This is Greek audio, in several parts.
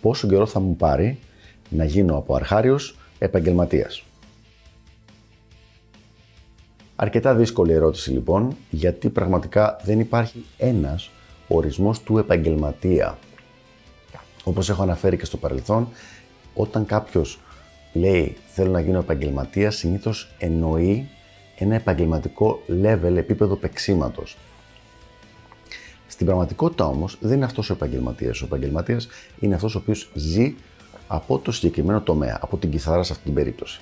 πόσο καιρό θα μου πάρει να γίνω από αρχάριος επαγγελματίας. Αρκετά δύσκολη ερώτηση λοιπόν, γιατί πραγματικά δεν υπάρχει ένας ορισμός του επαγγελματία. Όπως έχω αναφέρει και στο παρελθόν, όταν κάποιος λέει θέλω να γίνω επαγγελματίας, συνήθως εννοεί ένα επαγγελματικό level, επίπεδο παίξήματος. Στην πραγματικότητα όμως δεν είναι αυτός ο επαγγελματίας. Ο επαγγελματίας είναι αυτός ο οποίος ζει από το συγκεκριμένο τομέα, από την κιθάρα σε αυτή την περίπτωση.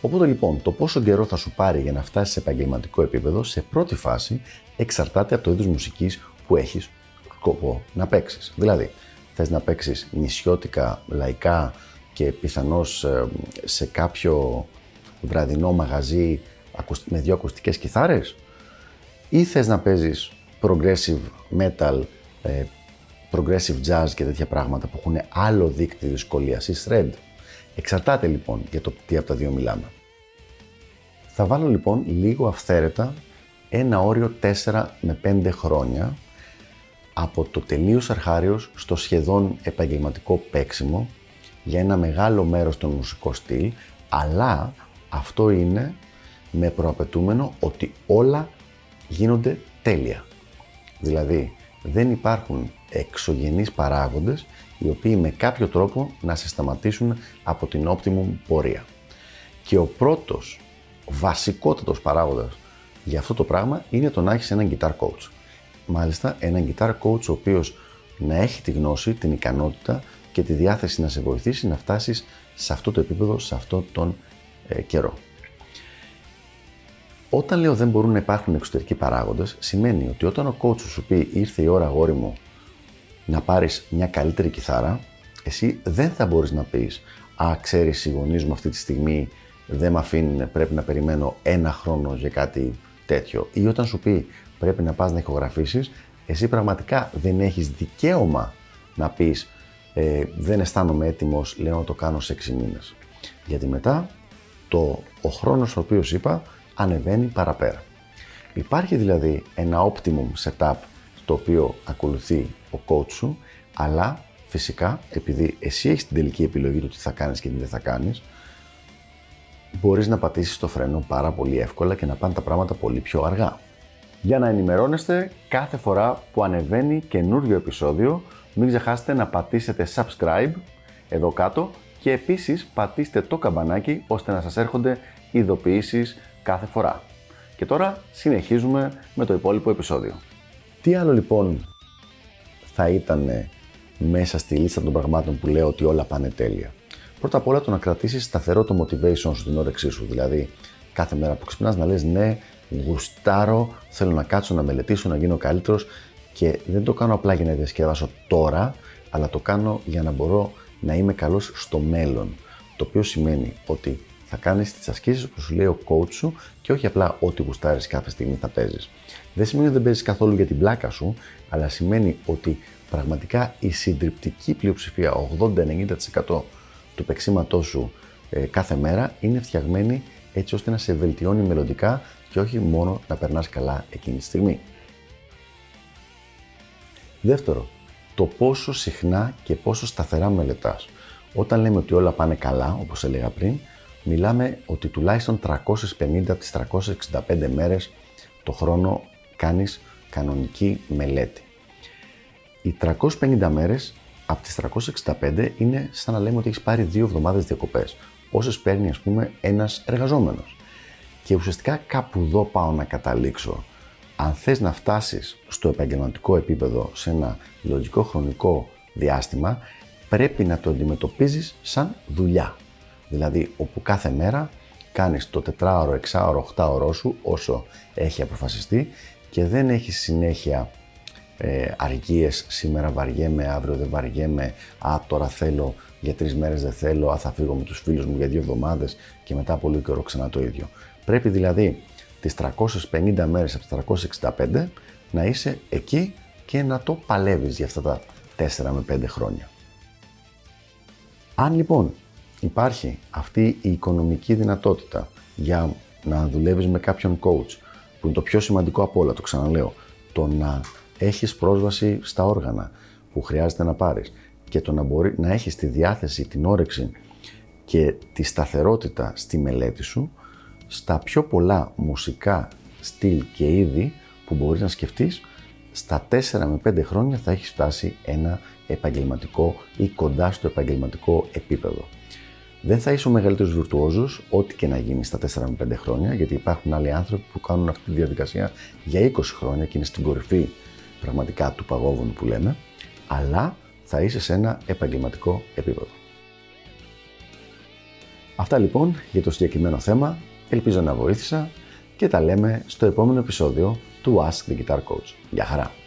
Οπότε λοιπόν, το πόσο καιρό θα σου πάρει για να φτάσεις σε επαγγελματικό επίπεδο, σε πρώτη φάση εξαρτάται από το είδος μουσικής που έχεις σκοπό να παίξεις. Δηλαδή, θες να παίξεις νησιώτικα, λαϊκά και πιθανώς ε, σε κάποιο βραδινό μαγαζί με δύο ακουστικές κιθάρες; Ή θες να παίζεις progressive metal, ε, progressive jazz και τέτοια πράγματα που έχουν άλλο δίκτυο δυσκολίας ή thread; Εξαρτάται λοιπόν για το τι από τα δύο μιλάμε. Θα βάλω λοιπόν λίγο αυθαίρετα ένα όριο 4 με 5 χρόνια από το τελείως αρχάριος στο σχεδόν επαγγελματικό παίξιμο για ένα μεγάλο μέρος των μουσικό στυλ, αλλά αυτό είναι με προαπαιτούμενο ότι όλα γίνονται τέλεια. Δηλαδή, δεν υπάρχουν εξωγενείς παράγοντες οι οποίοι με κάποιο τρόπο να σε σταματήσουν από την optimum πορεία. Και ο πρώτος βασικότατος παράγοντας για αυτό το πράγμα είναι το να έχεις έναν guitar coach. Μάλιστα, έναν guitar coach ο οποίος να έχει τη γνώση, την ικανότητα και τη διάθεση να σε βοηθήσει να φτάσεις σε αυτό το επίπεδο, σε αυτό τον ε, καιρό. Όταν λέω δεν μπορούν να υπάρχουν εξωτερικοί παράγοντες, σημαίνει ότι όταν ο coach σου πει ήρθε η ώρα, αγόρι μου, να πάρεις μια καλύτερη κιθάρα, εσύ δεν θα μπορείς να πεις Α, ξέρεις, οι γονείς μου αυτή τη στιγμή δεν με αφήνουν, πρέπει να περιμένω ένα χρόνο για κάτι τέτοιο. Ή όταν σου πει πρέπει να πας να ηχογραφήσεις, εσύ πραγματικά δεν έχεις δικαίωμα να πεις ε, δεν αισθάνομαι έτοιμος, λέω να το κάνω σε 6 μήνες. Γιατί μετά το, ο χρόνος ο οποίος είπα ανεβαίνει παραπέρα. Υπάρχει δηλαδή ένα optimum setup το οποίο ακολουθεί ο coach σου, αλλά φυσικά επειδή εσύ έχεις την τελική επιλογή του τι θα κάνεις και τι δεν θα κάνεις, μπορείς να πατήσεις το φρένο πάρα πολύ εύκολα και να πάνε τα πράγματα πολύ πιο αργά. Για να ενημερώνεστε κάθε φορά που ανεβαίνει καινούριο επεισόδιο, μην ξεχάσετε να πατήσετε subscribe εδώ κάτω και επίσης πατήστε το καμπανάκι ώστε να σας έρχονται ειδοποιήσεις κάθε φορά. Και τώρα συνεχίζουμε με το υπόλοιπο επεισόδιο. Τι άλλο λοιπόν θα ήταν μέσα στη λίστα των πραγμάτων που λέω ότι όλα πάνε τέλεια; Πρώτα απ' όλα το να κρατήσεις σταθερό το motivation σου, την όρεξή σου. Δηλαδή κάθε μέρα που ξυπνάς να λες ναι, γουστάρω, θέλω να κάτσω, να μελετήσω, να γίνω καλύτερος και δεν το κάνω απλά για να διασκεδάσω τώρα, αλλά το κάνω για να μπορώ να είμαι καλός στο μέλλον. Το οποίο σημαίνει ότι θα κάνεις τις ασκήσεις που σου λέει ο coach σου και όχι απλά ό,τι γουστάρεις κάθε στιγμή θα παίζεις. Δεν σημαίνει ότι δεν παίζεις καθόλου για την πλάκα σου, αλλά σημαίνει ότι πραγματικά η συντριπτική πλειοψηφία, 80-90% του παίξήματός σου ε, κάθε μέρα είναι φτιαγμένη έτσι ώστε να σε βελτιώνει μελλοντικά και όχι μόνο να περνάς καλά εκείνη τη στιγμή. Δεύτερο, το πόσο συχνά και πόσο σταθερά μελετάς. Όταν λέμε ότι όλα πάνε καλά, όπως έλεγα πριν, μιλάμε ότι τουλάχιστον 350 από τις 365 μέρες το χρόνο κάνεις κανονική μελέτη. Οι 350 μέρες από τις 365 είναι σαν να λέμε ότι έχεις πάρει δύο εβδομάδες διακοπές, όσες παίρνει ας πούμε ένας εργαζόμενος. Και ουσιαστικά κάπου εδώ πάω να καταλήξω. Αν θες να φτάσεις στο επαγγελματικό επίπεδο σε ένα λογικό χρονικό διάστημα, πρέπει να το αντιμετωπίζεις σαν δουλειά. Δηλαδή, όπου κάθε μέρα κάνεις το τετράωρο, εξάωρο, οχτάωρό σου όσο έχει αποφασιστεί και δεν έχεις συνέχεια ε, αργίες, σήμερα βαριέμαι, αύριο δεν βαριέμαι, α, τώρα θέλω, για τρεις μέρες δεν θέλω, α, θα φύγω με τους φίλους μου για δύο εβδομάδες και μετά από λίγο καιρό ξανά το ίδιο. Πρέπει δηλαδή τις 350 μέρες από τις 365 να είσαι εκεί και να το παλεύεις για αυτά τα 4 με 5 χρόνια. Αν λοιπόν υπάρχει αυτή η οικονομική δυνατότητα για να δουλεύεις με κάποιον coach, που είναι το πιο σημαντικό από όλα, το ξαναλέω, το να έχεις πρόσβαση στα όργανα που χρειάζεται να πάρεις και το να, μπορεί, να έχεις τη διάθεση, την όρεξη και τη σταθερότητα στη μελέτη σου, στα πιο πολλά μουσικά στυλ και είδη που μπορείς να σκεφτείς, στα 4 με 5 χρόνια θα έχεις φτάσει ένα επαγγελματικό ή κοντά στο επαγγελματικό επίπεδο. Δεν θα είσαι ο μεγαλύτερος βιρτουόζος, ό,τι και να γίνει στα 4 με 5 χρόνια, γιατί υπάρχουν άλλοι άνθρωποι που κάνουν αυτή τη διαδικασία για 20 χρόνια και είναι στην κορυφή πραγματικά του παγόβουνου που λέμε, αλλά θα είσαι σε ένα επαγγελματικό επίπεδο. Αυτά λοιπόν για το συγκεκριμένο θέμα. Ελπίζω να βοήθησα και τα λέμε στο επόμενο επεισόδιο του Ask the Guitar Coach. Γεια χαρά!